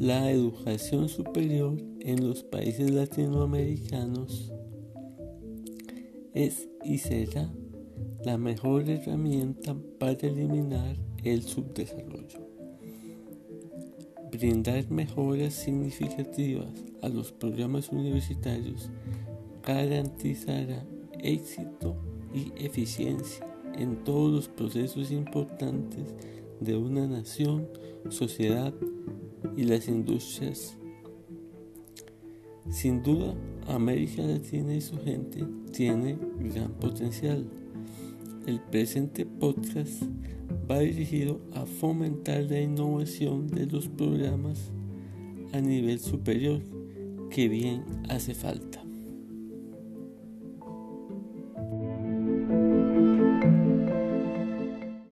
la educación superior en los países latinoamericanos es y será la mejor herramienta para eliminar el subdesarrollo. Brindar mejoras significativas a los programas universitarios garantizará éxito y eficiencia en todos los procesos importantes de una nación, sociedad y las industrias. Sin duda, América Latina y su gente tiene gran potencial. El presente podcast va dirigido a fomentar la innovación de los programas a nivel superior que bien hace falta.